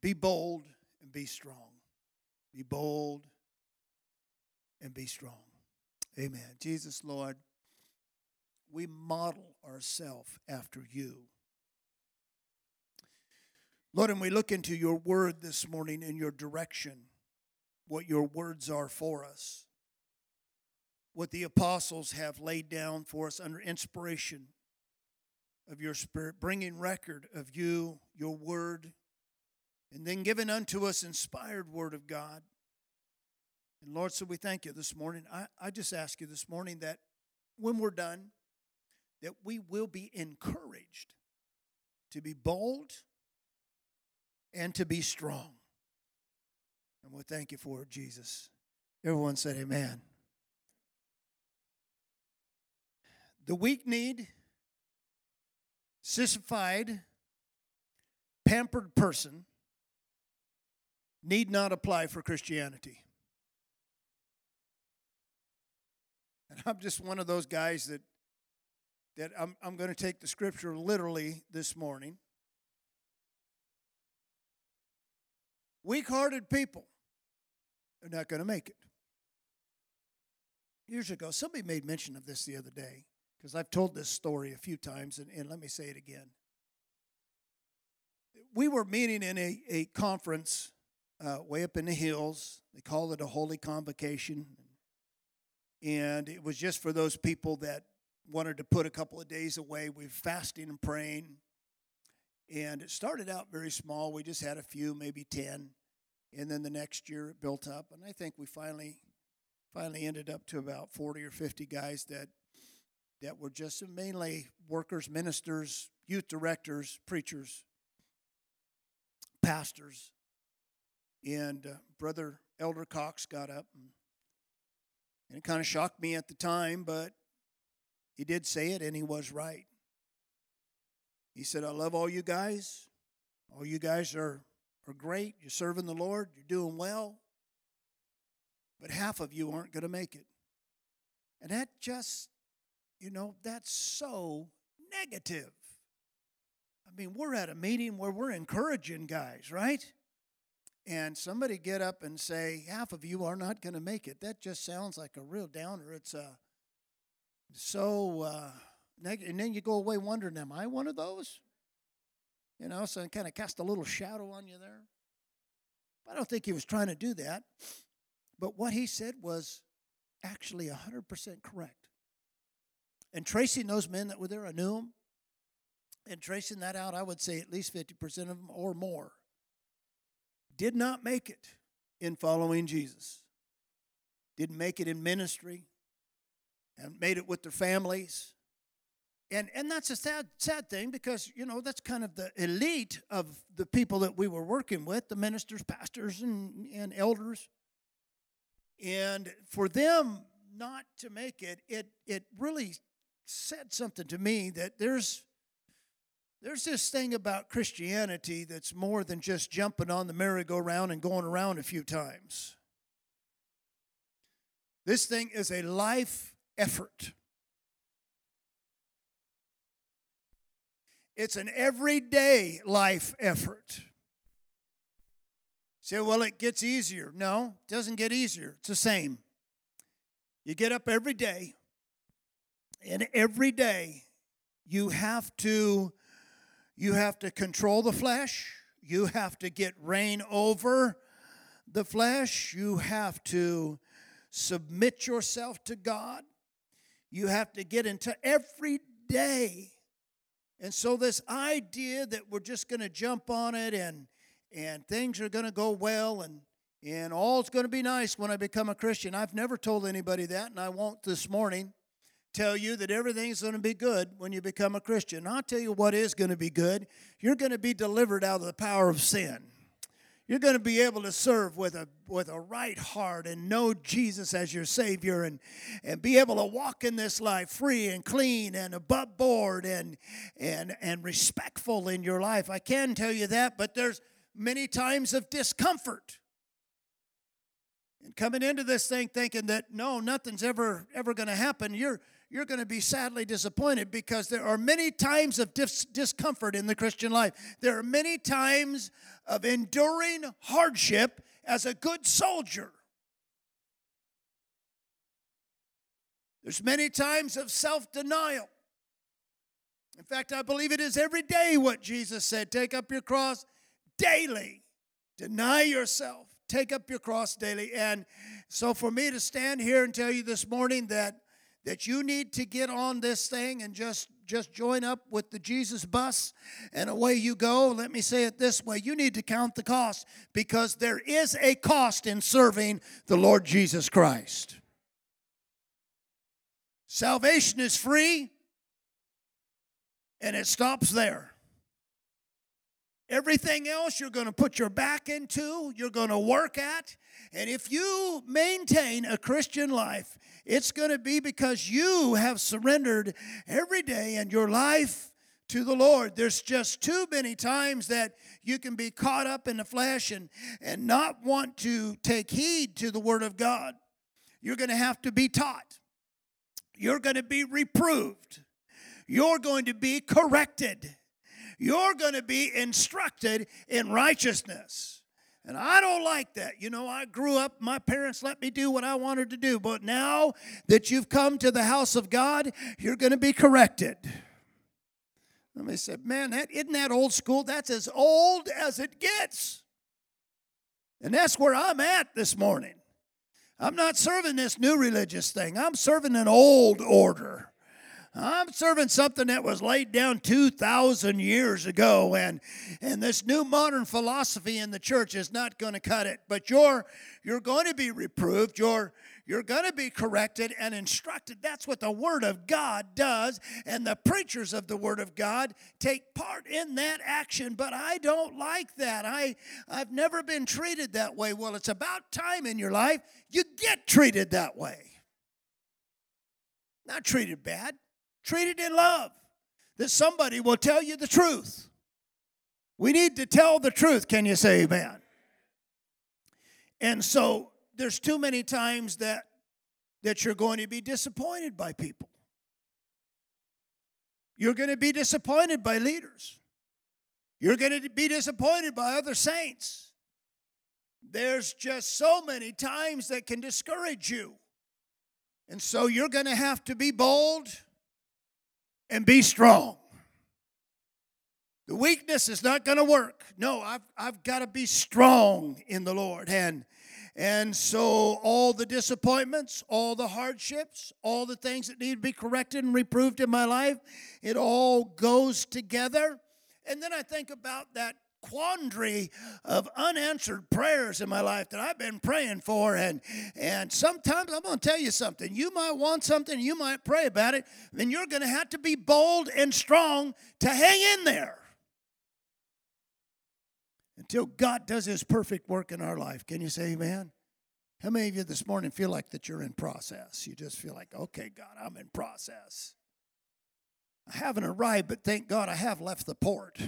Be bold and be strong. Be bold and be strong. Amen. Jesus, Lord, we model ourselves after you. Lord, and we look into your word this morning in your direction, what your words are for us, what the apostles have laid down for us under inspiration of your spirit, bringing record of you, your word, and then given unto us inspired word of God. And Lord, so we thank you this morning. I, I just ask you this morning that when we're done, that we will be encouraged to be bold and to be strong. And we thank you for it, Jesus. Everyone said, Amen. The weak need, sissified, pampered person need not apply for Christianity. And I'm just one of those guys that that I'm, I'm going to take the scripture literally this morning. Weak hearted people are not going to make it. Years ago, somebody made mention of this the other day because I've told this story a few times, and, and let me say it again. We were meeting in a, a conference uh, way up in the hills. They called it a holy convocation. And it was just for those people that wanted to put a couple of days away. We were fasting and praying. And it started out very small. We just had a few, maybe 10. And then the next year it built up. And I think we finally finally ended up to about 40 or 50 guys that that were just mainly workers, ministers, youth directors, preachers, pastors. And uh, Brother Elder Cox got up, and, and it kind of shocked me at the time, but he did say it, and he was right. He said, I love all you guys. All you guys are, are great. You're serving the Lord, you're doing well. But half of you aren't going to make it. And that just, you know, that's so negative. I mean, we're at a meeting where we're encouraging guys, right? And somebody get up and say, half of you are not going to make it. That just sounds like a real downer. It's a so uh, and then you go away wondering, am I one of those? You know, so it kind of cast a little shadow on you there. I don't think he was trying to do that. But what he said was actually 100% correct. And tracing those men that were there, I knew them. And tracing that out, I would say at least 50% of them or more did not make it in following Jesus. Didn't make it in ministry, and made it with their families. And, and that's a sad, sad thing because, you know, that's kind of the elite of the people that we were working with the ministers, pastors, and, and elders. And for them not to make it, it, it really said something to me that there's, there's this thing about Christianity that's more than just jumping on the merry-go-round and going around a few times. This thing is a life effort. It's an everyday life effort. Say, well, it gets easier. No, it doesn't get easier. It's the same. You get up every day, and every day you have to you have to control the flesh. You have to get reign over the flesh. You have to submit yourself to God. You have to get into every day. And so this idea that we're just going to jump on it and and things are going to go well and and all's going to be nice when I become a Christian. I've never told anybody that and I won't this morning tell you that everything's going to be good when you become a Christian. I'll tell you what is going to be good. You're going to be delivered out of the power of sin you're going to be able to serve with a with a right heart and know Jesus as your Savior and and be able to walk in this life free and clean and above board and and and respectful in your life. I can tell you that, but there's many times of discomfort. And coming into this thing thinking that no, nothing's ever ever going to happen, you're you're going to be sadly disappointed because there are many times of dis- discomfort in the Christian life. There are many times of enduring hardship as a good soldier. There's many times of self denial. In fact, I believe it is every day what Jesus said take up your cross daily, deny yourself, take up your cross daily. And so, for me to stand here and tell you this morning that that you need to get on this thing and just just join up with the Jesus bus and away you go. Let me say it this way you need to count the cost because there is a cost in serving the Lord Jesus Christ. Salvation is free and it stops there. Everything else you're going to put your back into, you're going to work at. And if you maintain a Christian life, it's going to be because you have surrendered every day in your life to the Lord. There's just too many times that you can be caught up in the flesh and, and not want to take heed to the Word of God. You're going to have to be taught, you're going to be reproved, you're going to be corrected you're going to be instructed in righteousness. And I don't like that. You know, I grew up, my parents let me do what I wanted to do. But now that you've come to the house of God, you're going to be corrected. And they said, Man, that isn't that old school? That's as old as it gets. And that's where I'm at this morning. I'm not serving this new religious thing. I'm serving an old order. I'm serving something that was laid down 2,000 years ago, and, and this new modern philosophy in the church is not going to cut it. But you're, you're going to be reproved, you're, you're going to be corrected and instructed. That's what the Word of God does, and the preachers of the Word of God take part in that action. But I don't like that. I, I've never been treated that way. Well, it's about time in your life you get treated that way. Not treated bad treated in love, that somebody will tell you the truth. We need to tell the truth. Can you say amen? And so there's too many times that that you're going to be disappointed by people. You're going to be disappointed by leaders. You're going to be disappointed by other saints. There's just so many times that can discourage you. And so you're going to have to be bold and be strong. The weakness is not going to work. No, I've, I've got to be strong in the Lord. And, and so, all the disappointments, all the hardships, all the things that need to be corrected and reproved in my life, it all goes together. And then I think about that quandary of unanswered prayers in my life that I've been praying for. And, and sometimes I'm going to tell you something. You might want something, you might pray about it, then you're going to have to be bold and strong to hang in there until God does his perfect work in our life. Can you say amen? How many of you this morning feel like that you're in process? You just feel like, okay, God, I'm in process. I haven't arrived, but thank God I have left the port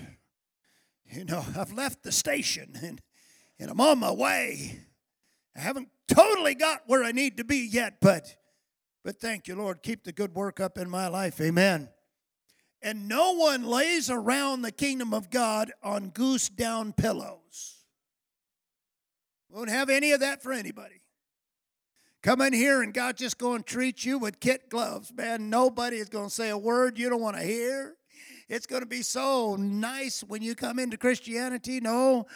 you know, I've left the station and, and I'm on my way. I haven't totally got where I need to be yet, but but thank you, Lord. Keep the good work up in my life. Amen. And no one lays around the kingdom of God on goose down pillows. Won't have any of that for anybody. Come in here and God just going to treat you with kit gloves, man. Nobody is going to say a word you don't want to hear it's going to be so nice when you come into Christianity. No,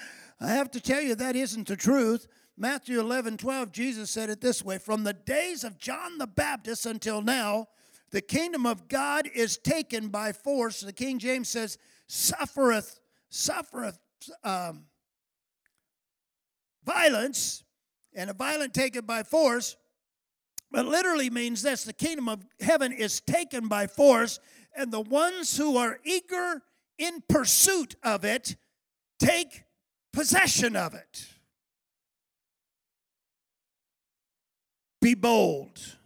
I have to tell you that isn't the truth. Matthew 11, 12, Jesus said it this way From the days of John the Baptist until now, the kingdom of God is taken by force. The King James says, suffereth, suffereth um, violence, and a violent taken by force. But literally means this the kingdom of heaven is taken by force, and the ones who are eager in pursuit of it take possession of it. Be bold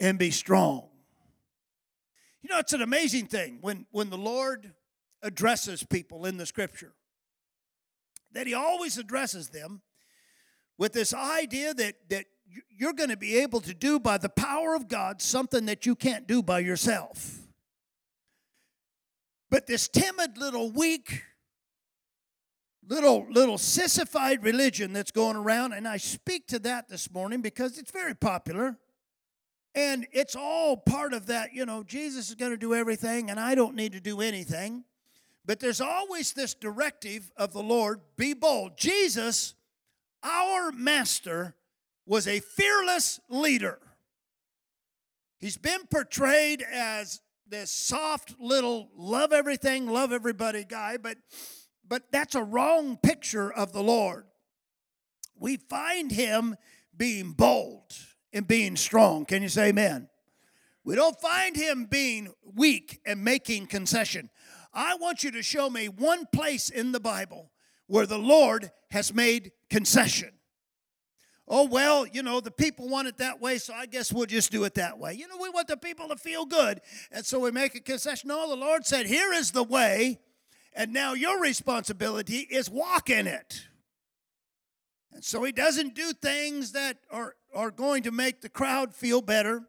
and be strong. You know, it's an amazing thing when, when the Lord addresses people in the scripture, that He always addresses them with this idea that, that you're going to be able to do by the power of God something that you can't do by yourself. But this timid little weak little little sissified religion that's going around and I speak to that this morning because it's very popular. And it's all part of that, you know, Jesus is going to do everything and I don't need to do anything. But there's always this directive of the Lord be bold. Jesus, our master, was a fearless leader. He's been portrayed as this soft little love everything, love everybody guy, but but that's a wrong picture of the Lord. We find him being bold and being strong. Can you say amen? We don't find him being weak and making concession. I want you to show me one place in the Bible where the Lord has made concession. Oh, well, you know, the people want it that way, so I guess we'll just do it that way. You know, we want the people to feel good, and so we make a concession. No, the Lord said, Here is the way, and now your responsibility is walk in it. And so he doesn't do things that are, are going to make the crowd feel better.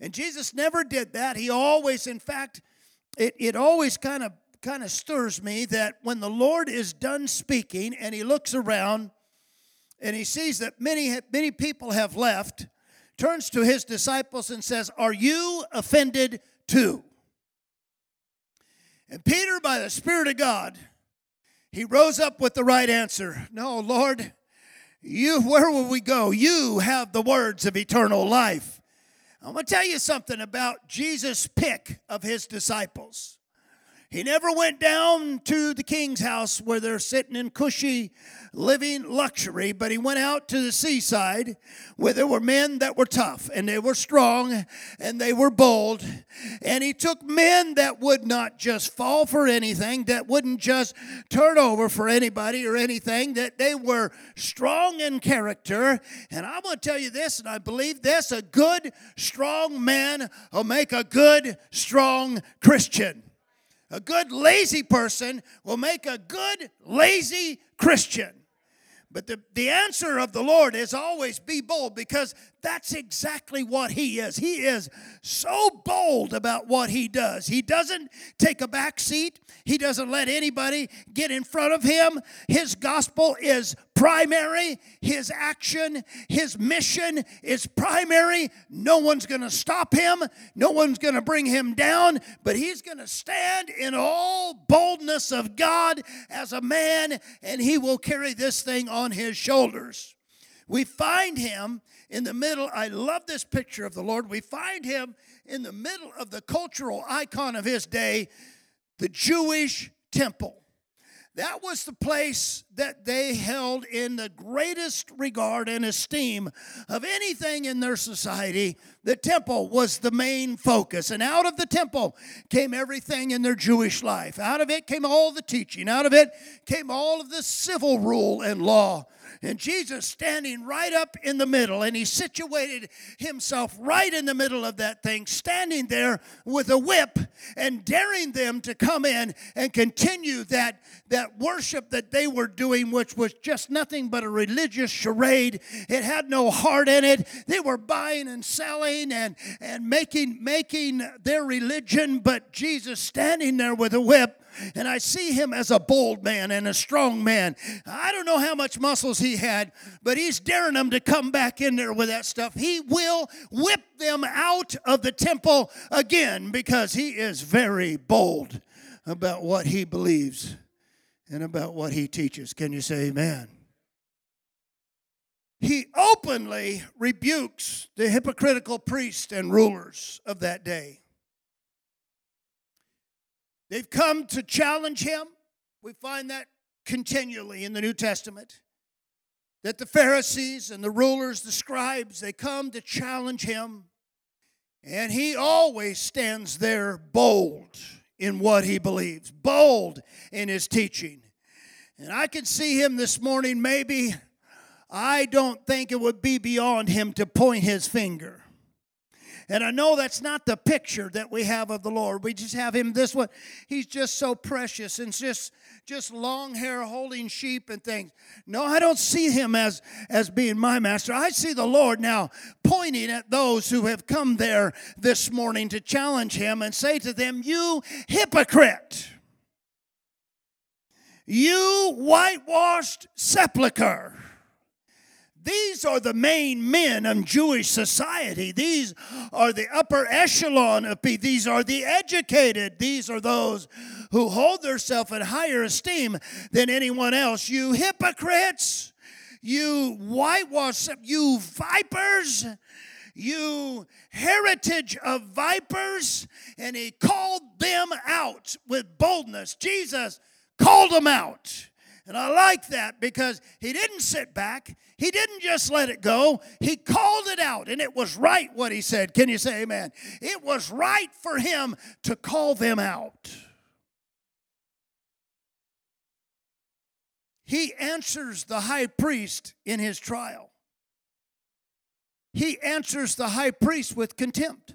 And Jesus never did that. He always, in fact, it, it always kind of kind of stirs me that when the Lord is done speaking and he looks around and he sees that many many people have left, turns to his disciples and says, "Are you offended too?" And Peter, by the Spirit of God, he rose up with the right answer. No, Lord, you, where will we go? You have the words of eternal life. I'm going to tell you something about Jesus' pick of his disciples. He never went down to the king's house where they're sitting in cushy living luxury, but he went out to the seaside where there were men that were tough and they were strong and they were bold. And he took men that would not just fall for anything, that wouldn't just turn over for anybody or anything, that they were strong in character. And I'm going to tell you this, and I believe this a good, strong man will make a good, strong Christian. A good lazy person will make a good lazy Christian. But the, the answer of the Lord is always be bold because that's exactly what He is. He is so bold about what He does. He doesn't take a back seat, He doesn't let anybody get in front of Him. His gospel is primary, His action, His mission is primary. No one's going to stop Him, no one's going to bring Him down, but He's going to stand in all boldness of God as a man, and He will carry this thing on His shoulders. We find Him in the middle. I love this picture of the Lord. We find him in the middle of the cultural icon of his day, the Jewish temple. That was the place that they held in the greatest regard and esteem of anything in their society. The temple was the main focus. And out of the temple came everything in their Jewish life. Out of it came all the teaching. Out of it came all of the civil rule and law. And Jesus standing right up in the middle, and he situated himself right in the middle of that thing, standing there with a whip and daring them to come in and continue that, that worship that they were doing, which was just nothing but a religious charade. It had no heart in it. They were buying and selling and, and making, making their religion, but Jesus standing there with a whip and I see him as a bold man and a strong man. I don't know how much muscles he had, but he's daring them to come back in there with that stuff. He will whip them out of the temple again because he is very bold about what he believes and about what he teaches. Can you say amen? He openly rebukes the hypocritical priests and rulers of that day. They've come to challenge him. We find that continually in the New Testament. That the Pharisees and the rulers, the scribes, they come to challenge him. And he always stands there bold in what he believes, bold in his teaching. And I can see him this morning, maybe. I don't think it would be beyond him to point his finger And I know that's not the picture that we have of the Lord. We just have him this way. He's just so precious and just just long hair holding sheep and things. No, I don't see him as as being my master. I see the Lord now pointing at those who have come there this morning to challenge him and say to them, "You hypocrite. You whitewashed sepulcher." These are the main men of Jewish society. These are the upper echelon of people. These are the educated. These are those who hold themselves in higher esteem than anyone else. You hypocrites, you whitewash, you vipers, you heritage of vipers. And he called them out with boldness. Jesus called them out. And I like that because he didn't sit back. He didn't just let it go. He called it out, and it was right what he said. Can you say amen? It was right for him to call them out. He answers the high priest in his trial. He answers the high priest with contempt.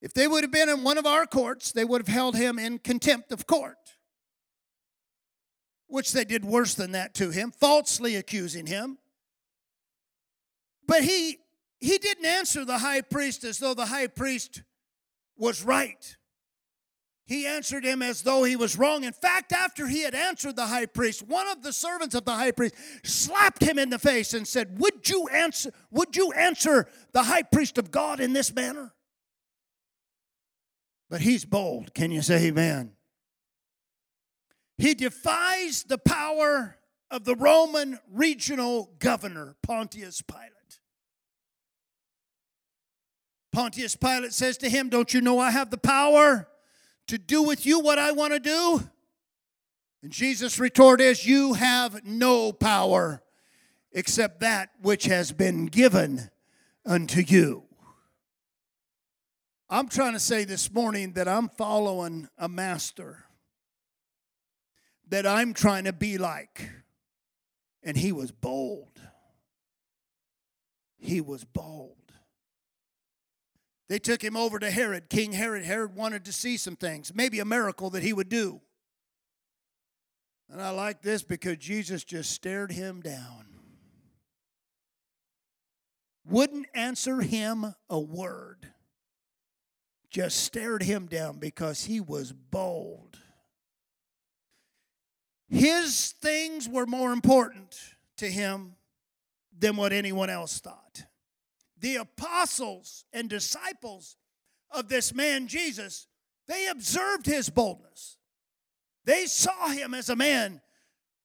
If they would have been in one of our courts, they would have held him in contempt of court which they did worse than that to him, falsely accusing him. But he he didn't answer the high priest as though the high priest was right. He answered him as though he was wrong. In fact, after he had answered the high priest, one of the servants of the high priest slapped him in the face and said, "Would you answer would you answer the high priest of God in this manner?" But he's bold. Can you say amen? He defies the power of the Roman regional governor, Pontius Pilate. Pontius Pilate says to him, Don't you know I have the power to do with you what I want to do? And Jesus' retort is, You have no power except that which has been given unto you. I'm trying to say this morning that I'm following a master that I'm trying to be like. And he was bold. He was bold. They took him over to Herod, King Herod. Herod wanted to see some things, maybe a miracle that he would do. And I like this because Jesus just stared him down. Wouldn't answer him a word. Just stared him down because he was bold. His things were more important to him than what anyone else thought. The apostles and disciples of this man Jesus, they observed his boldness. They saw him as a man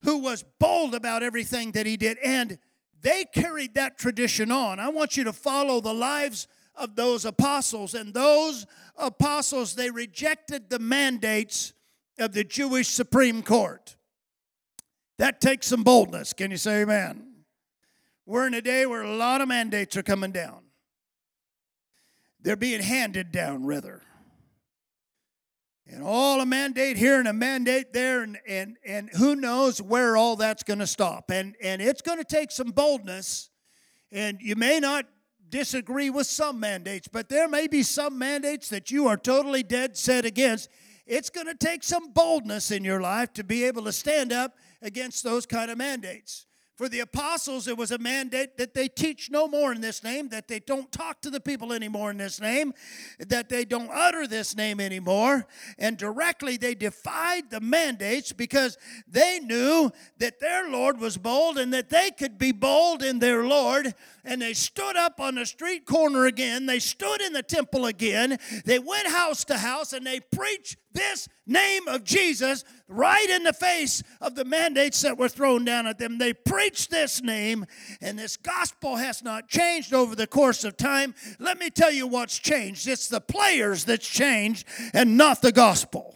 who was bold about everything that he did, and they carried that tradition on. I want you to follow the lives of those apostles, and those apostles, they rejected the mandates of the Jewish Supreme Court. That takes some boldness. Can you say amen? We're in a day where a lot of mandates are coming down. They're being handed down, rather. And all a mandate here and a mandate there, and, and, and who knows where all that's going to stop. And, and it's going to take some boldness. And you may not disagree with some mandates, but there may be some mandates that you are totally dead set against. It's going to take some boldness in your life to be able to stand up against those kind of mandates. For the apostles, it was a mandate that they teach no more in this name, that they don't talk to the people anymore in this name, that they don't utter this name anymore. And directly they defied the mandates because they knew that their Lord was bold and that they could be bold in their Lord. And they stood up on the street corner again. They stood in the temple again. They went house to house and they preached this name of Jesus right in the face of the mandates that were thrown down at them. They preached this name, and this gospel has not changed over the course of time. Let me tell you what's changed it's the players that's changed and not the gospel.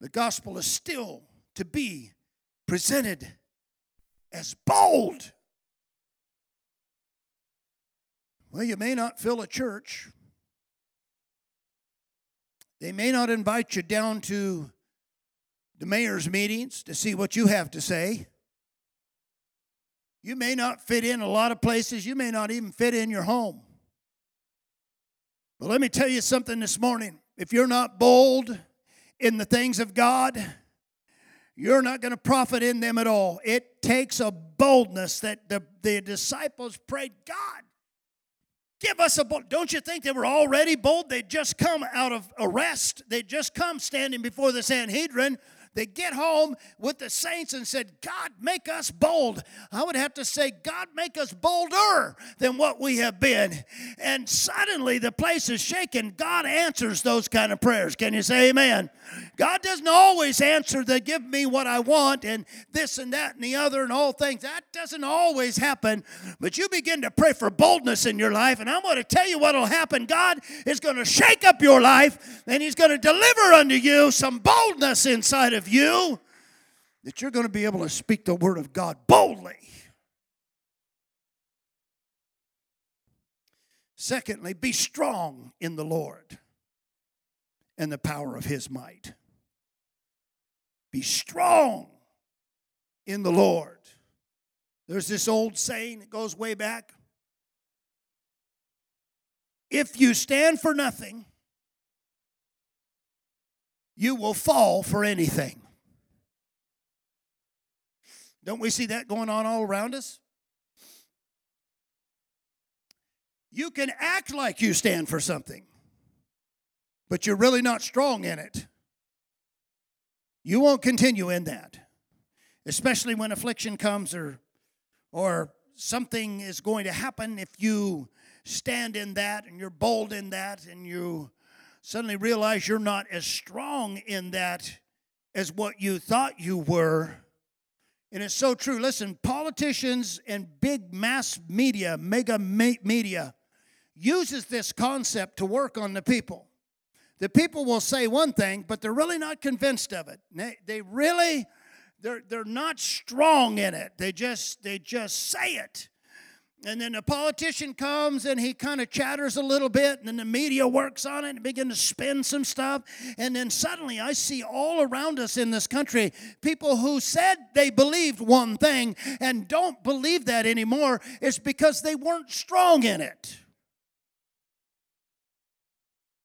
The gospel is still to be presented as bold. Well, you may not fill a church they may not invite you down to the mayor's meetings to see what you have to say. You may not fit in a lot of places, you may not even fit in your home. But let me tell you something this morning. If you're not bold in the things of God, you're not going to profit in them at all. It takes a boldness that the, the disciples prayed, God, give us a bold. Don't you think they were already bold? They'd just come out of arrest, they'd just come standing before the Sanhedrin. They get home with the saints and said, God, make us bold. I would have to say, God, make us bolder than what we have been. And suddenly the place is shaken. God answers those kind of prayers. Can you say amen? God doesn't always answer the give me what I want and this and that and the other and all things. That doesn't always happen. But you begin to pray for boldness in your life, and I'm going to tell you what will happen. God is going to shake up your life, and He's going to deliver unto you some boldness inside of you that you're going to be able to speak the word of God boldly. Secondly, be strong in the Lord and the power of his might. Be strong in the Lord. There's this old saying that goes way back. If you stand for nothing, you will fall for anything. Don't we see that going on all around us? You can act like you stand for something, but you're really not strong in it. You won't continue in that, especially when affliction comes or, or something is going to happen. If you stand in that and you're bold in that and you suddenly realize you're not as strong in that as what you thought you were. And it's so true. Listen, politicians and big mass media, mega media, uses this concept to work on the people. The people will say one thing, but they're really not convinced of it. They, they really, they're, they're not strong in it. They just, they just say it. And then a politician comes and he kind of chatters a little bit, and then the media works on it and begin to spin some stuff. And then suddenly I see all around us in this country people who said they believed one thing and don't believe that anymore. It's because they weren't strong in it.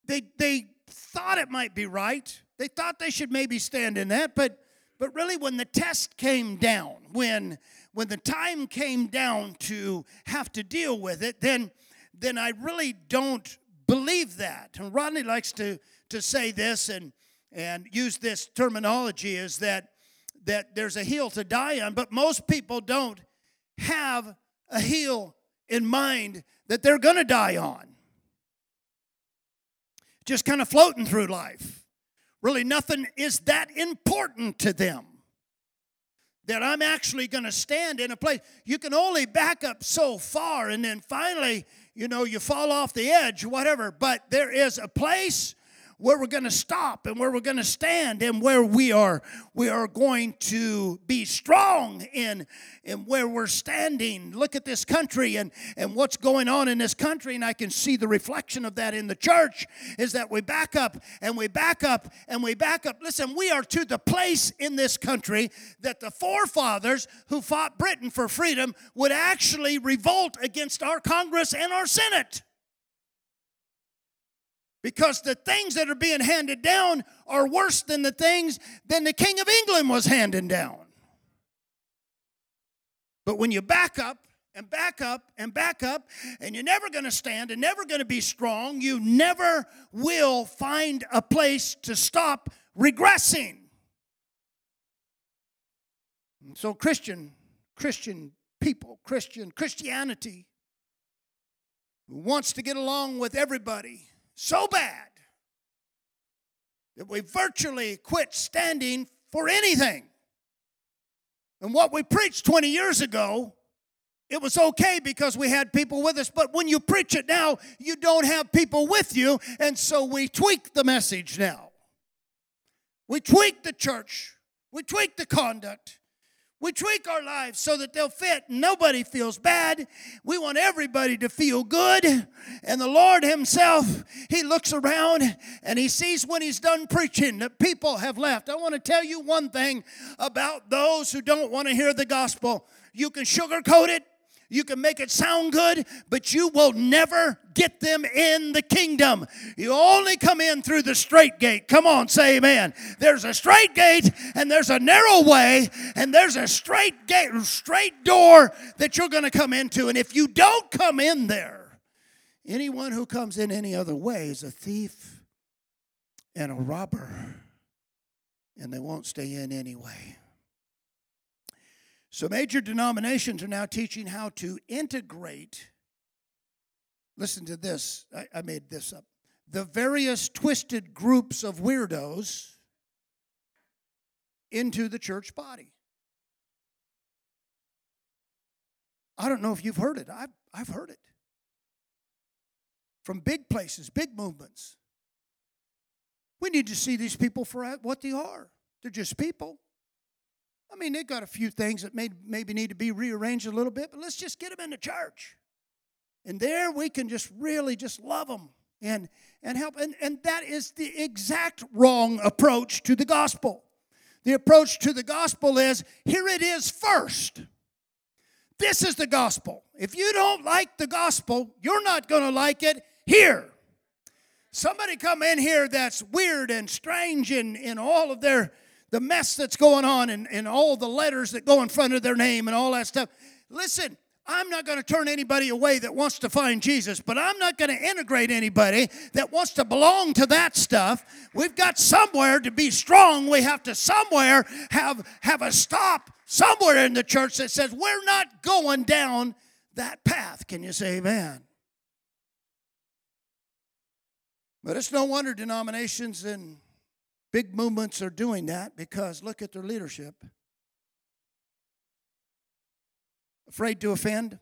They, they thought it might be right. They thought they should maybe stand in that, but but really when the test came down, when when the time came down to have to deal with it, then, then I really don't believe that. And Rodney likes to, to say this and, and use this terminology is that, that there's a hill to die on, but most people don't have a hill in mind that they're going to die on. Just kind of floating through life. Really, nothing is that important to them that I'm actually going to stand in a place. You can only back up so far, and then finally, you know, you fall off the edge, whatever. But there is a place where we're going to stop and where we're going to stand and where we are we are going to be strong in in where we're standing. Look at this country and and what's going on in this country and I can see the reflection of that in the church is that we back up and we back up and we back up. Listen we are to the place in this country that the forefathers who fought Britain for freedom would actually revolt against our Congress and our Senate because the things that are being handed down are worse than the things than the king of england was handing down. But when you back up and back up and back up and you're never going to stand and never going to be strong you never will find a place to stop regressing. And so christian christian people christian christianity wants to get along with everybody so bad that we virtually quit standing for anything. And what we preached 20 years ago, it was okay because we had people with us. But when you preach it now, you don't have people with you. And so we tweak the message now. We tweak the church. We tweak the conduct. We tweak our lives so that they'll fit. Nobody feels bad. We want everybody to feel good. And the Lord Himself, He looks around and He sees when He's done preaching that people have left. I want to tell you one thing about those who don't want to hear the gospel. You can sugarcoat it, you can make it sound good, but you will never get them in the kingdom. You only come in through the straight gate. Come on, say amen. There's a straight gate and there's a narrow way and there's a straight gate, straight door that you're going to come into. And if you don't come in there, anyone who comes in any other way is a thief and a robber, and they won't stay in anyway. So, major denominations are now teaching how to integrate. Listen to this. I, I, made this up. The various twisted groups of weirdos into the church body. I don't know if you've heard it. I've, I've heard it. From big places, big movements. We need to see these people for what they are. They're just people. I mean, they've got a few things that may, maybe need to be rearranged a little bit, but let's just get them into church. And there we can just really just love them and, and help. And, and that is the exact wrong approach to the gospel. The approach to the gospel is here it is first. This is the gospel. If you don't like the gospel, you're not going to like it here. Somebody come in here that's weird and strange in, in all of their the mess that's going on and, and all the letters that go in front of their name and all that stuff. Listen, I'm not going to turn anybody away that wants to find Jesus, but I'm not going to integrate anybody that wants to belong to that stuff. We've got somewhere to be strong. We have to somewhere have, have a stop somewhere in the church that says we're not going down that path. Can you say amen? But it's no wonder denominations and Big movements are doing that because look at their leadership. Afraid to offend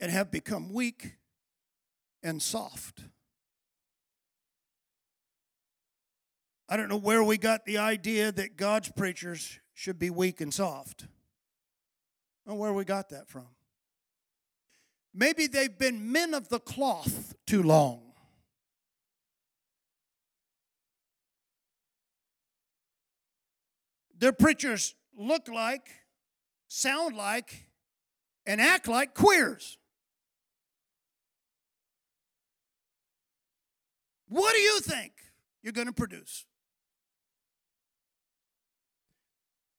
and have become weak and soft. I don't know where we got the idea that God's preachers should be weak and soft. I where we got that from. Maybe they've been men of the cloth too long. Their preachers look like, sound like, and act like queers. What do you think you're going to produce?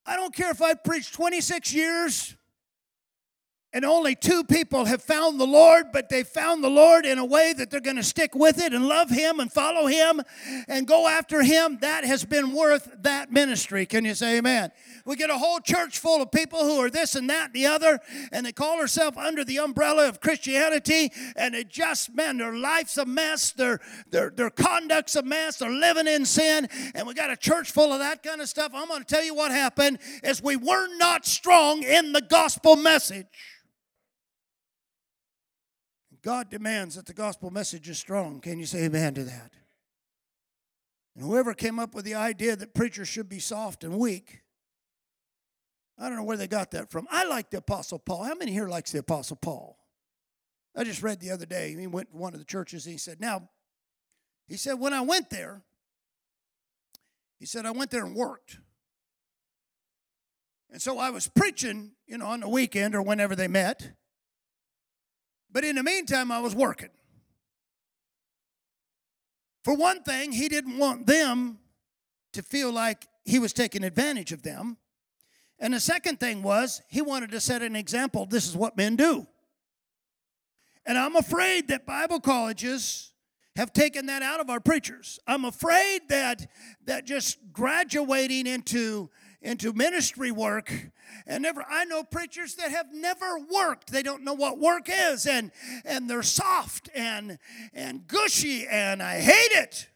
I don't care if I preach 26 years and only two people have found the Lord, but they found the Lord in a way that they're going to stick with it and love Him and follow Him and go after Him, that has been worth that ministry. Can you say amen? We get a whole church full of people who are this and that and the other, and they call themselves under the umbrella of Christianity, and it just, man, their life's a mess, their, their, their conduct's a mess, they're living in sin, and we got a church full of that kind of stuff. I'm going to tell you what happened is we were not strong in the gospel message. God demands that the gospel message is strong. Can you say amen to that? And whoever came up with the idea that preachers should be soft and weak, I don't know where they got that from. I like the Apostle Paul. How many here likes the Apostle Paul? I just read the other day. He went to one of the churches and he said, Now, he said, when I went there, he said, I went there and worked. And so I was preaching, you know, on the weekend or whenever they met. But in the meantime, I was working. For one thing, he didn't want them to feel like he was taking advantage of them. And the second thing was, he wanted to set an example. This is what men do. And I'm afraid that Bible colleges have taken that out of our preachers. I'm afraid that that just graduating into into ministry work. And never i know preachers that have never worked. They don't know what work is and and they're soft and and gushy and i hate it.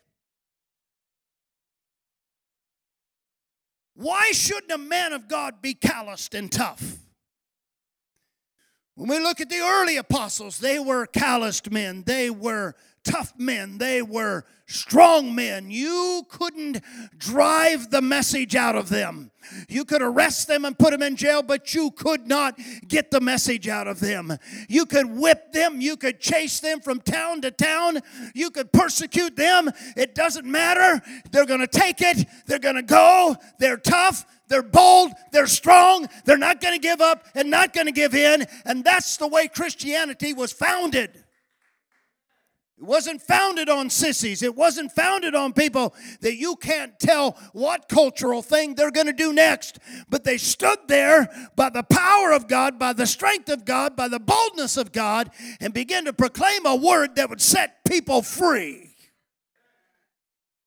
Why shouldn't a man of god be calloused and tough? When we look at the early apostles they were calloused men. They were tough men, they were strong men. You couldn't drive the message out of them. You could arrest them and put them in jail, but you could not get the message out of them. You could whip them, you could chase them from town to town, you could persecute them. It doesn't matter. They're going to take it, they're going to go, they're tough. They're bold, they're strong, they're not going to give up and not going to give in, and that's the way Christianity was founded. It wasn't founded on sissies. It wasn't founded on people that you can't tell what cultural thing they're going to do next. But they stood there by the power of God, by the strength of God, by the boldness of God, and began to proclaim a word that would set people free.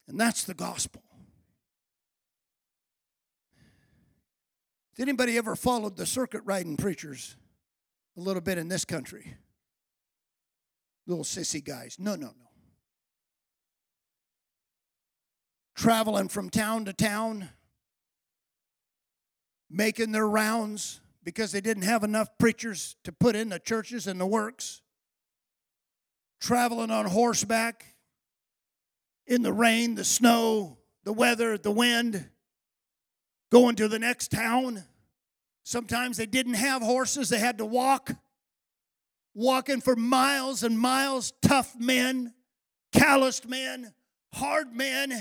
And that's the gospel. Did anybody ever followed the circuit riding preachers a little bit in this country? Little sissy guys. No, no, no. Traveling from town to town, making their rounds because they didn't have enough preachers to put in the churches and the works. Traveling on horseback in the rain, the snow, the weather, the wind, going to the next town. Sometimes they didn't have horses, they had to walk walking for miles and miles, tough men, calloused men, hard men,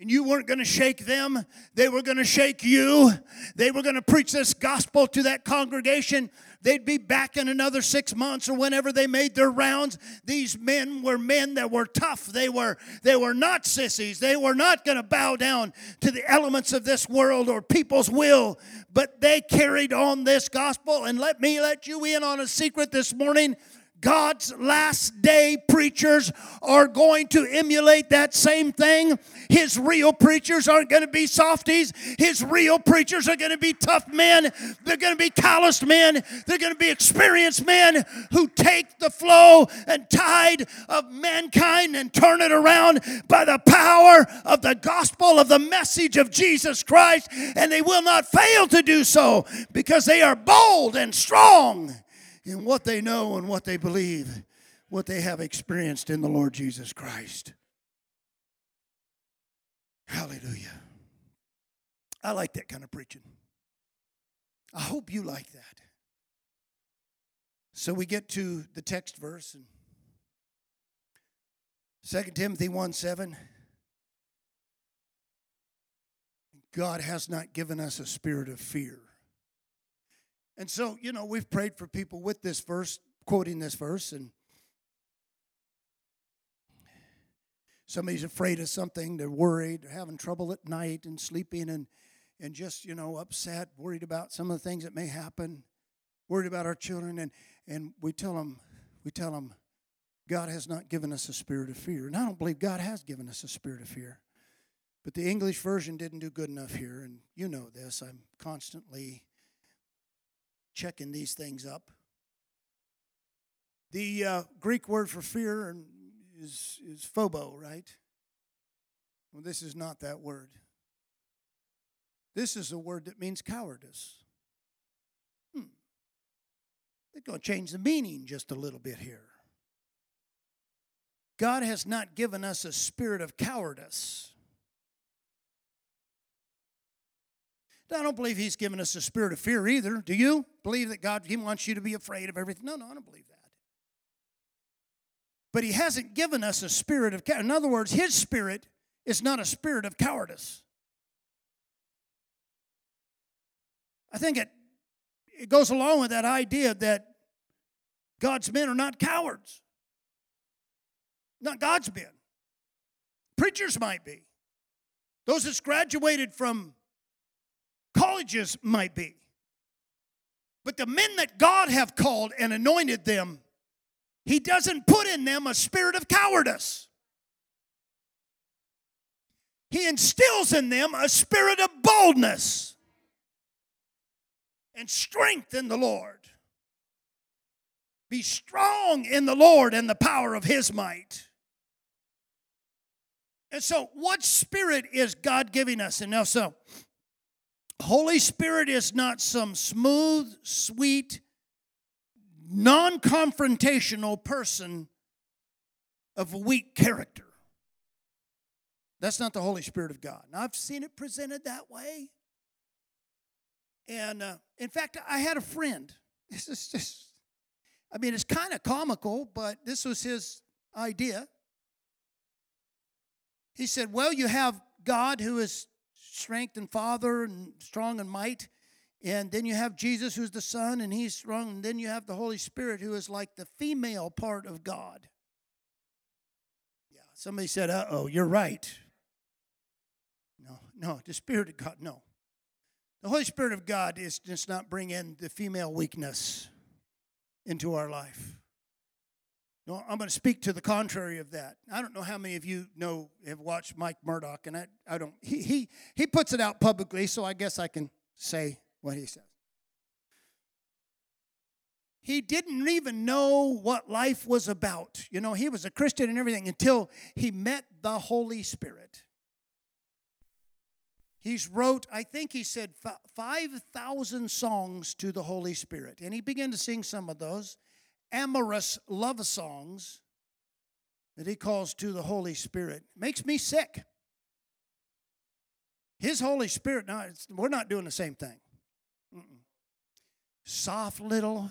and you weren't going to shake them. They were going to shake you. They were going to preach this gospel to that congregation. They'd be back in another six months or whenever they made their rounds. These men were men that were tough. They were, they were not sissies. They were not going to bow down to the elements of this world or people's will, but they carried on this gospel. And let me let you in on a secret this morning. God's last day preachers are going to emulate that same thing. His real preachers aren't going to be softies. His real preachers are going to be tough men. They're going to be calloused men. They're going to be experienced men who take the flow and tide of mankind and turn it around by the power of the gospel of the message of Jesus Christ. And they will not fail to do so because they are bold and strong in what they know and what they believe, what they have experienced in the Lord Jesus Christ. Hallelujah. I like that kind of preaching. I hope you like that. So we get to the text verse and 2 Timothy 1 7. God has not given us a spirit of fear and so, you know, we've prayed for people with this verse, quoting this verse, and somebody's afraid of something, they're worried, they're having trouble at night and sleeping and and just, you know, upset, worried about some of the things that may happen, worried about our children, and and we tell them, we tell them, God has not given us a spirit of fear. And I don't believe God has given us a spirit of fear. But the English version didn't do good enough here, and you know this. I'm constantly checking these things up. The uh, Greek word for fear is, is phobo, right? Well, this is not that word. This is a word that means cowardice. Hmm. They're going to change the meaning just a little bit here. God has not given us a spirit of cowardice. I don't believe He's given us a spirit of fear either. Do you believe that God He wants you to be afraid of everything? No, no, I don't believe that. But He hasn't given us a spirit of In other words, His spirit is not a spirit of cowardice. I think it, it goes along with that idea that God's men are not cowards. Not God's men. Preachers might be. Those that's graduated from colleges might be. But the men that God have called and anointed them, he doesn't put in them a spirit of cowardice. He instills in them a spirit of boldness and strength in the Lord. Be strong in the Lord and the power of his might. And so, what spirit is God giving us? And now, so Holy Spirit is not some smooth, sweet, non confrontational person of weak character. That's not the Holy Spirit of God. Now, I've seen it presented that way. And uh, in fact, I had a friend. This is just, I mean, it's kind of comical, but this was his idea. He said, Well, you have God who is strength and father and strong and might. And then you have Jesus, who's the Son, and he's strong. And then you have the Holy Spirit, who is like the female part of God. Yeah, somebody said, uh oh, you're right. No, no, the Spirit of God, no. The Holy Spirit of God is just not bringing the female weakness into our life. No, I'm going to speak to the contrary of that. I don't know how many of you know have watched Mike Murdock, and I, I don't. He, he he puts it out publicly, so I guess I can say what he says. He didn't even know what life was about. You know, he was a Christian and everything until he met the Holy Spirit. He's wrote, I think he said 5,000 songs to the Holy Spirit. And he began to sing some of those amorous love songs that he calls to the Holy Spirit. Makes me sick. His Holy Spirit, now we're not doing the same thing. Mm-mm. Soft little,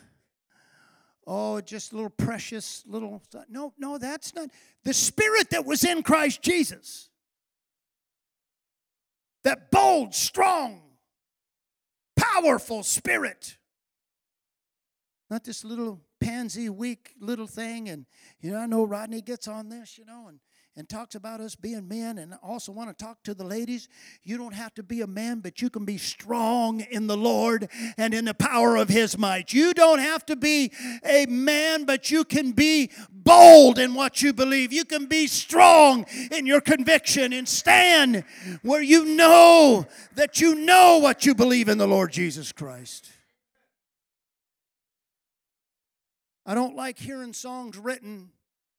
oh, just a little precious little. No, no, that's not. The Spirit that was in Christ Jesus that bold, strong, powerful spirit. Not this little pansy, weak little thing. And, you know, I know Rodney gets on this, you know, and and talks about us being men and also want to talk to the ladies. You don't have to be a man, but you can be strong in the Lord and in the power of his might. You don't have to be a man, but you can be bold in what you believe. You can be strong in your conviction and stand where you know that you know what you believe in the Lord Jesus Christ. I don't like hearing songs written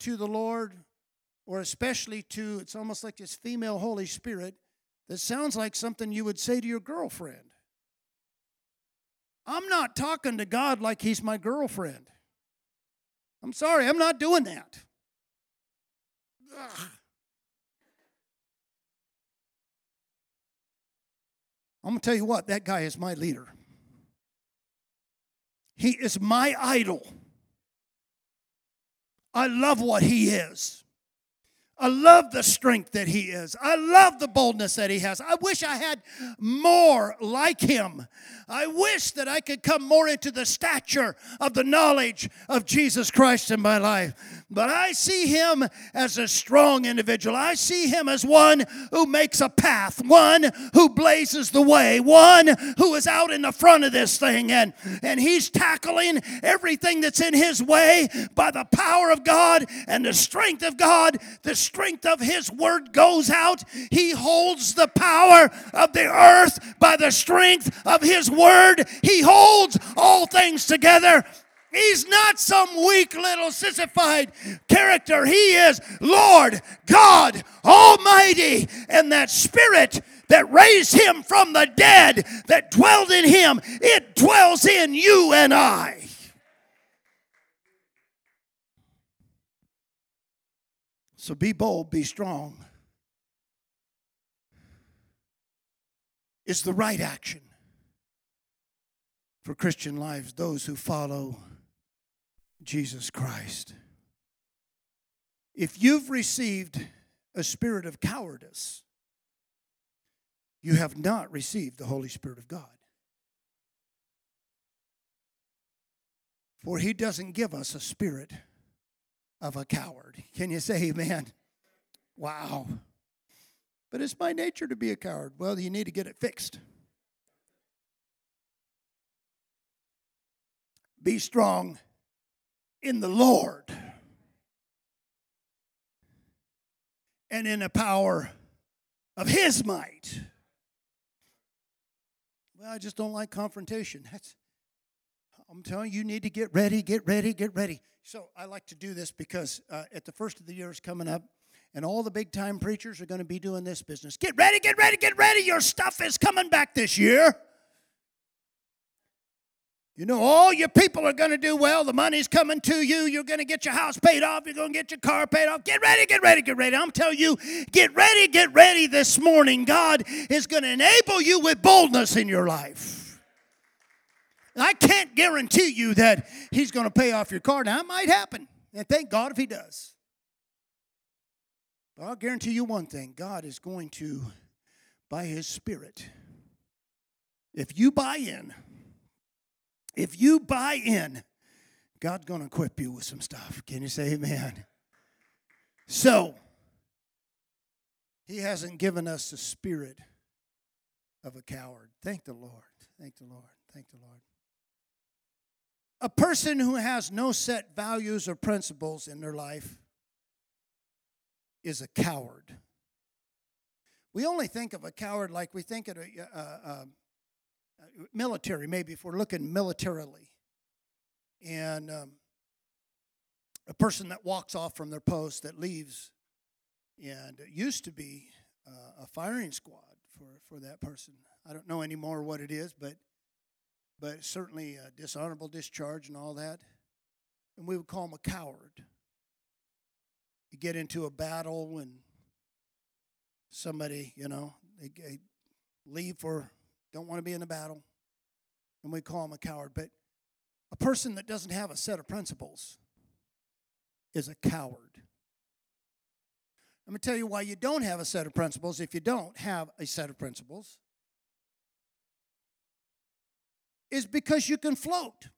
to the Lord or especially to, it's almost like this female Holy Spirit that sounds like something you would say to your girlfriend. I'm not talking to God like He's my girlfriend. I'm sorry, I'm not doing that. Ugh. I'm going to tell you what, that guy is my leader. He is my idol. I love what he is. I love the strength that he is. I love the boldness that he has. I wish I had more like him. I wish that I could come more into the stature of the knowledge of Jesus Christ in my life. But I see him as a strong individual. I see him as one who makes a path, one who blazes the way, one who is out in the front of this thing and, and he's tackling everything that's in his way by the power of God and the strength of God. The strength of his word goes out. He holds the power of the earth by the strength of his word. He holds all things together. He's not some weak little sissified character. He is Lord God Almighty. And that spirit that raised him from the dead, that dwelled in him, it dwells in you and I. So be bold, be strong. Is the right action for Christian lives, those who follow Jesus Christ. If you've received a spirit of cowardice, you have not received the Holy Spirit of God. For he doesn't give us a spirit of a coward. Can you say amen? Wow. But it's my nature to be a coward. Well, you need to get it fixed. Be strong in the Lord and in the power of His might. Well, I just don't like confrontation. That's I'm telling you, you need to get ready, get ready, get ready. So I like to do this because uh, at the first of the year is coming up, and all the big time preachers are going to be doing this business. Get ready, get ready, get ready. Your stuff is coming back this year. You know, all your people are going to do well. The money's coming to you. You're going to get your house paid off. You're going to get your car paid off. Get ready, get ready, get ready. I'm telling you, get ready, get ready this morning. God is going to enable you with boldness in your life. I can't guarantee you that He's going to pay off your car. Now, it might happen. And thank God if He does. But I'll guarantee you one thing God is going to, by His Spirit, if you buy in, if you buy in, God's going to equip you with some stuff. Can you say amen? So, He hasn't given us the spirit of a coward. Thank the Lord. Thank the Lord. Thank the Lord. A person who has no set values or principles in their life is a coward. We only think of a coward like we think of a, uh, uh, military, maybe if we're looking militarily. And um, a person that walks off from their post that leaves, and it used to be uh, a firing squad for, for that person. I don't know anymore what it is, but but certainly a dishonorable discharge and all that. And we would call him a coward. You get into a battle and somebody, you know, they, they leave for don't want to be in the battle, and we call him a coward. But a person that doesn't have a set of principles is a coward. Let me tell you why you don't have a set of principles if you don't have a set of principles. Is because you can float.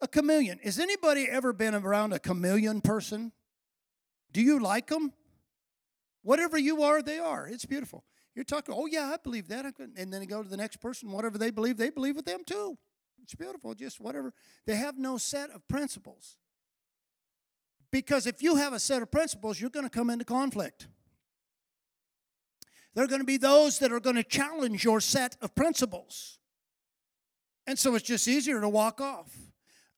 A chameleon. Has anybody ever been around a chameleon person? Do you like them? Whatever you are, they are. It's beautiful. You're talking, oh, yeah, I believe that. And then you go to the next person, whatever they believe, they believe with them too. It's beautiful, just whatever. They have no set of principles. Because if you have a set of principles, you're going to come into conflict. There are going to be those that are going to challenge your set of principles. And so it's just easier to walk off.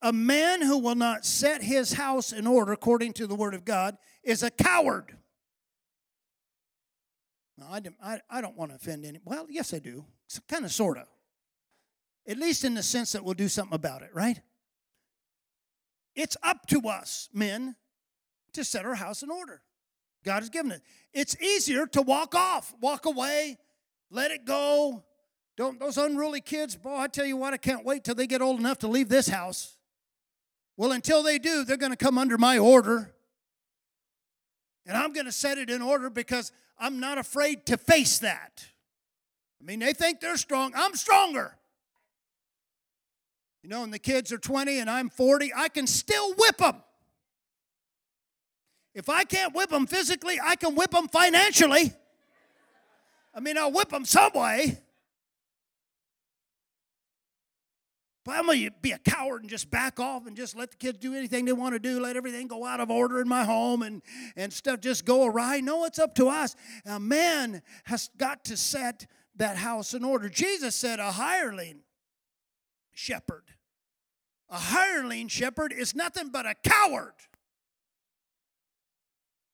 A man who will not set his house in order according to the word of God is a coward. Now, I, don't, I, I don't want to offend any. Well, yes, I do. Kind of, sort of. At least in the sense that we'll do something about it, right? It's up to us, men, to set our house in order. God has given it. It's easier to walk off, walk away, let it go. Don't those unruly kids, boy, I tell you what, I can't wait till they get old enough to leave this house. Well, until they do, they're going to come under my order. And I'm going to set it in order because I'm not afraid to face that. I mean, they think they're strong. I'm stronger. You know, and the kids are 20 and I'm 40, I can still whip them. If I can't whip them physically, I can whip them financially. I mean, I'll whip them some way. But I'm going to be a coward and just back off and just let the kids do anything they want to do, let everything go out of order in my home and, and stuff just go awry. No, it's up to us. A man has got to set that house in order. Jesus said, a hireling shepherd. A hireling shepherd is nothing but a coward.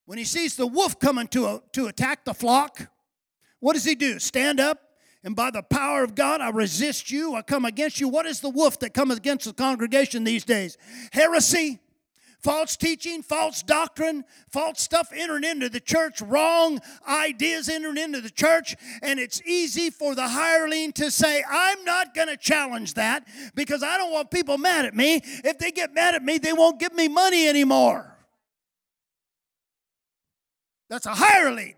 When he sees the wolf coming to, a, to attack the flock, what does he do? Stand up and by the power of God, I resist you. I come against you. What is the wolf that comes against the congregation these days? Heresy, false teaching, false doctrine, false stuff entering into the church, wrong ideas entering into the church. And it's easy for the hireling to say, I'm not going to challenge that because I don't want people mad at me. If they get mad at me, they won't give me money anymore. That's a hireling.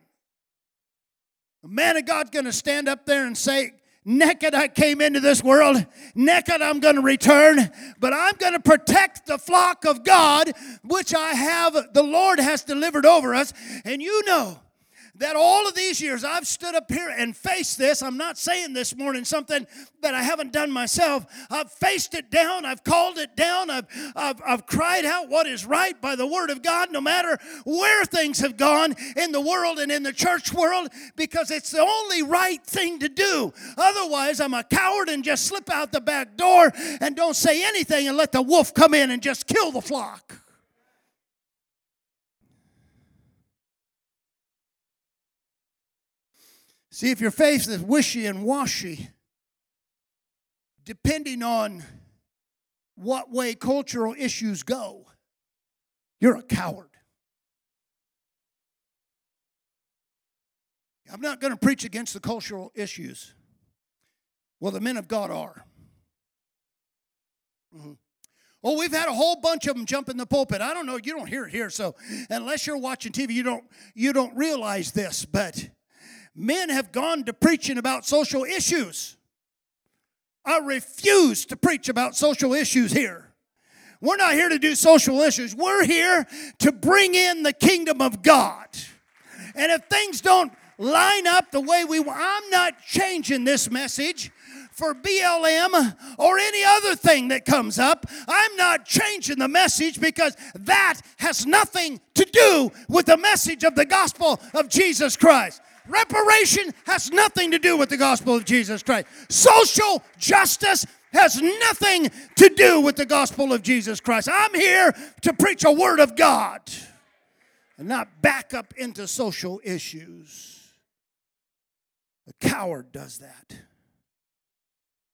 A man of God's going to stand up there and say, Naked I came into this world, naked I'm going to return, but I'm going to protect the flock of God, which I have, the Lord has delivered over us. And you know, that all of these years I've stood up here and faced this. I'm not saying this morning something that I haven't done myself. I've faced it down, I've called it down, I've, I've, I've cried out what is right by the Word of God, no matter where things have gone in the world and in the church world, because it's the only right thing to do. Otherwise, I'm a coward and just slip out the back door and don't say anything and let the wolf come in and just kill the flock. See, if your faith is wishy and washy, depending on what way cultural issues go, you're a coward. I'm not going to preach against the cultural issues. Well, the men of God are. Mm-hmm. Oh, we've had a whole bunch of them jump in the pulpit. I don't know, you don't hear it here, so unless you're watching TV, you don't you don't realize this, but men have gone to preaching about social issues. I refuse to preach about social issues here. We're not here to do social issues. We're here to bring in the kingdom of God. And if things don't line up the way we want, I'm not changing this message for BLM or any other thing that comes up. I'm not changing the message because that has nothing to do with the message of the gospel of Jesus Christ. Reparation has nothing to do with the gospel of Jesus Christ. Social justice has nothing to do with the gospel of Jesus Christ. I'm here to preach a word of God and not back up into social issues. A coward does that.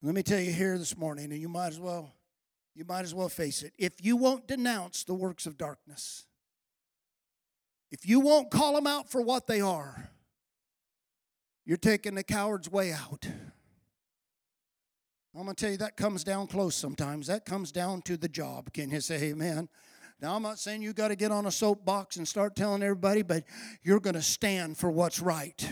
Let me tell you here this morning, and you might as well you might as well face it. If you won't denounce the works of darkness, if you won't call them out for what they are, you're taking the coward's way out. I'm going to tell you that comes down close sometimes. That comes down to the job. Can you say amen? Now, I'm not saying you got to get on a soapbox and start telling everybody, but you're going to stand for what's right.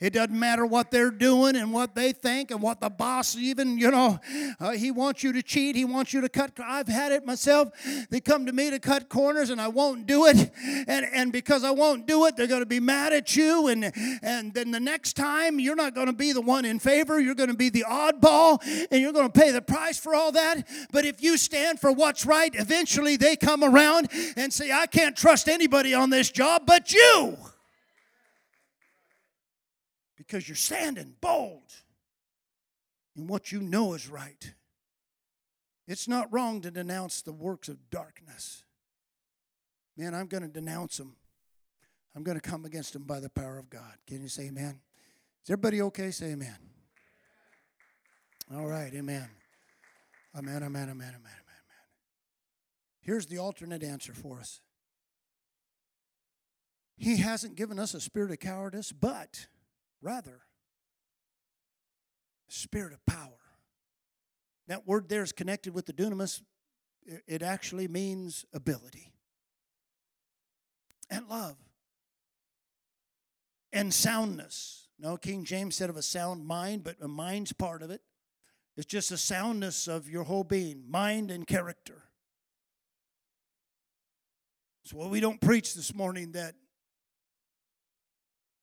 It doesn't matter what they're doing and what they think and what the boss even, you know, uh, he wants you to cheat. He wants you to cut. I've had it myself. They come to me to cut corners and I won't do it. And, and because I won't do it, they're going to be mad at you. And, and then the next time, you're not going to be the one in favor. You're going to be the oddball and you're going to pay the price for all that. But if you stand for what's right, eventually they come around and say, I can't trust anybody on this job but you because you're standing bold in what you know is right. It's not wrong to denounce the works of darkness. Man, I'm going to denounce them. I'm going to come against them by the power of God. Can you say amen? Is everybody okay? Say amen. All right, amen. Amen, amen, amen, amen, amen, amen. Here's the alternate answer for us. He hasn't given us a spirit of cowardice, but Rather, spirit of power. That word there is connected with the dunamis. It actually means ability and love and soundness. No, King James said of a sound mind, but a mind's part of it. It's just a soundness of your whole being, mind and character. So, what we don't preach this morning that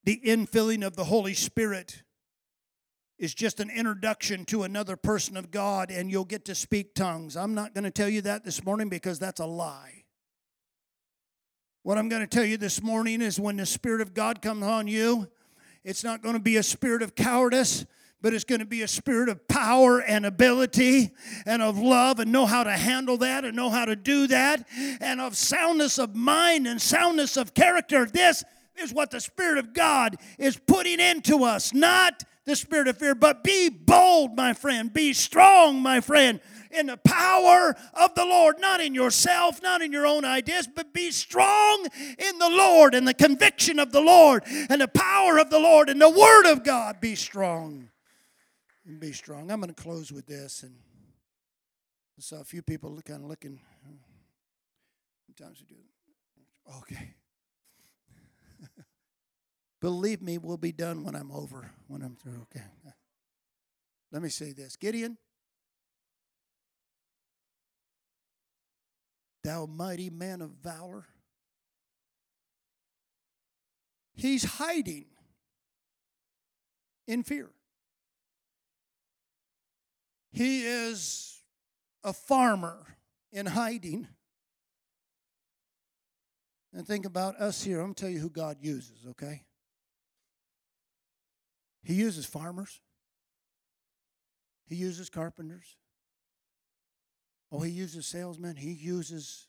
the infilling of the Holy Spirit is just an introduction to another person of God and you'll get to speak tongues. I'm not going to tell you that this morning because that's a lie. What I'm going to tell you this morning is when the Spirit of God comes on you, it's not going to be a spirit of cowardice, but it's going to be a spirit of power and ability and of love and know how to handle that and know how to do that and of soundness of mind and soundness of character. This is what the Spirit of God is putting into us, not the spirit of fear, but be bold, my friend. Be strong, my friend, in the power of the Lord, not in yourself, not in your own ideas, but be strong in the Lord and the conviction of the Lord and the power of the Lord and the Word of God. Be strong. And be strong. I'm going to close with this. And I saw a few people kind of looking. Sometimes we do. Okay. Believe me, we'll be done when I'm over, when I'm through. Okay. Let me say this Gideon, thou mighty man of valor, he's hiding in fear. He is a farmer in hiding. And think about us here. I'm going to tell you who God uses, okay? He uses farmers. He uses carpenters. Oh, he uses salesmen. He uses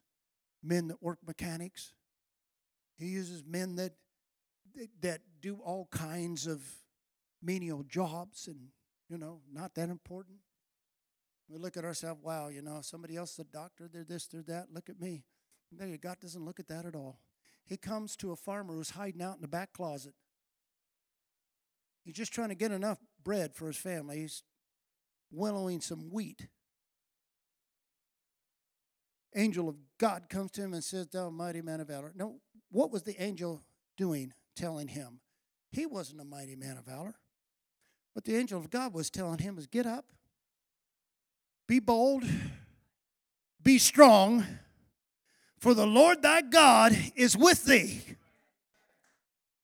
men that work mechanics. He uses men that that do all kinds of menial jobs and you know not that important. We look at ourselves, wow, you know, somebody else a doctor, they're this, they're that. Look at me. There, God doesn't look at that at all. He comes to a farmer who's hiding out in the back closet. He's just trying to get enough bread for his family. He's winnowing some wheat. Angel of God comes to him and says, Thou mighty man of valor. No, what was the angel doing, telling him? He wasn't a mighty man of valor. What the angel of God was telling him was get up, be bold, be strong, for the Lord thy God is with thee.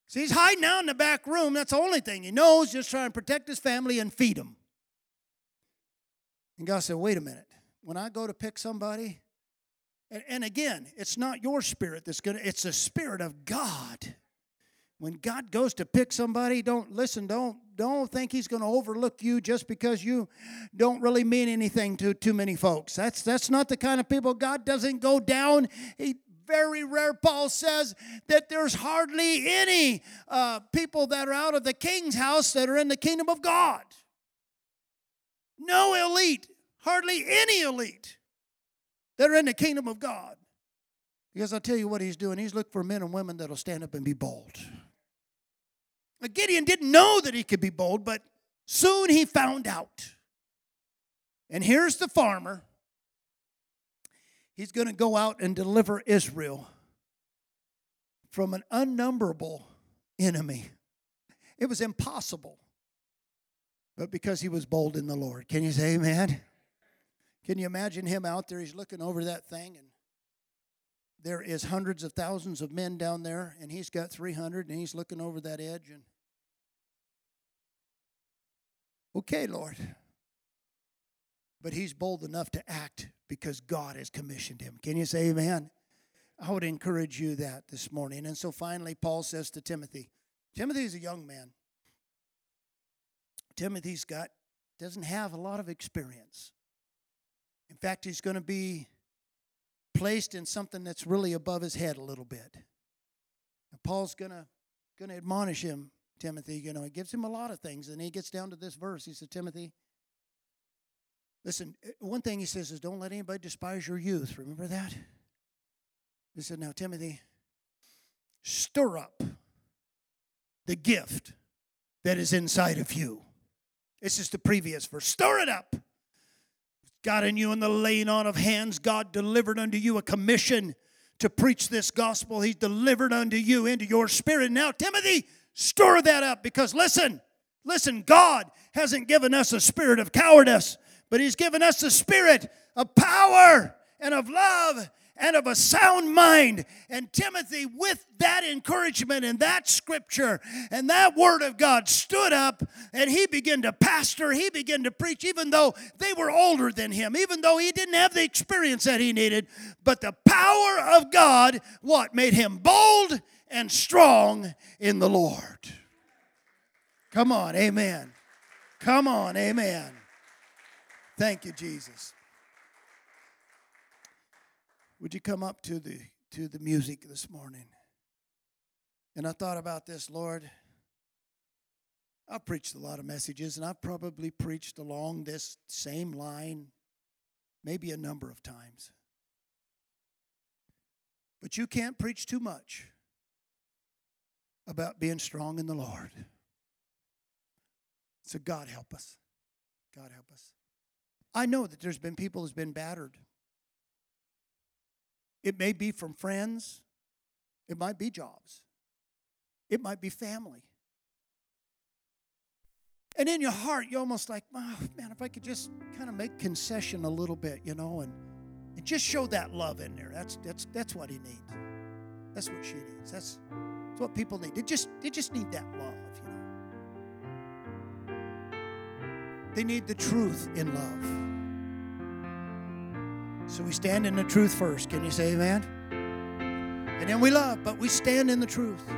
See, he's hiding out in the back room. That's the only thing he knows, just trying to protect his family and feed them. And God said, wait a minute. When I go to pick somebody, and, and again, it's not your spirit that's going to, it's the spirit of God. When God goes to pick somebody, don't listen, don't don't think he's going to overlook you just because you don't really mean anything to too many folks. That's that's not the kind of people God doesn't go down. He very rare, Paul says, that there's hardly any uh, people that are out of the king's house that are in the kingdom of God. No elite, hardly any elite that are in the kingdom of God. Because I'll tell you what he's doing. He's looking for men and women that'll stand up and be bold. Now, Gideon didn't know that he could be bold, but soon he found out. And here's the farmer. He's going to go out and deliver Israel from an unnumberable enemy. It was impossible, but because he was bold in the Lord. Can you say amen? Can you imagine him out there? He's looking over that thing, and there is hundreds of thousands of men down there, and he's got 300, and he's looking over that edge, and okay, Lord. But he's bold enough to act because God has commissioned him. Can you say amen? I would encourage you that this morning. And so finally, Paul says to Timothy, Timothy is a young man. Timothy's got doesn't have a lot of experience. In fact, he's going to be placed in something that's really above his head a little bit. And Paul's going to going to admonish him, Timothy. You know, he gives him a lot of things, and he gets down to this verse. He said, Timothy, listen. Eh, one thing he says is, don't let anybody despise your youth. Remember that. He said, now, Timothy, stir up the gift that is inside of you. This is the previous verse. Stir it up. God in you in the laying on of hands, God delivered unto you a commission to preach this gospel. He's delivered unto you into your spirit. Now, Timothy, stir that up because listen, listen, God hasn't given us a spirit of cowardice, but He's given us a spirit of power and of love and of a sound mind. And Timothy, with that encouragement and that scripture and that word of God, stood up and he began to pastor, he began to preach, even though they were older than him, even though he didn't have the experience that he needed. But the power of God, what? Made him bold and strong in the Lord. Come on, amen. Come on, amen. Thank you, Jesus. Would you come up to the to the music this morning? And I thought about this, Lord. I've preached a lot of messages, and I've probably preached along this same line maybe a number of times. But you can't preach too much about being strong in the Lord. So, God help us. God help us. I know that there's been people who's been battered it may be from friends, it might be jobs, it might be family. And in your heart, you're almost like, oh, man, if I could just kind of make concession a little bit, you know, and, and just show that love in there. That's, that's, that's what he needs. That's what she needs. That's, that's what people need. They just, they just need that love, you They need the truth in love. So we stand in the truth first. Can you say amen? And then we love, but we stand in the truth.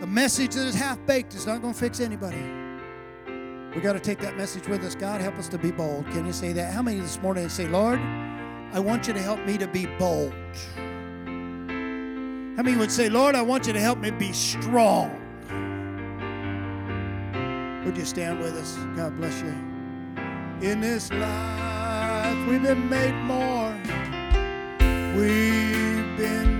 A message that is half baked is not going to fix anybody. We got to take that message with us. God, help us to be bold. Can you say that? How many this morning say, Lord, I want you to help me to be bold? How many would say, Lord, I want you to help me be strong? Would you stand with us? God bless you. In this life, we've been made more. We've been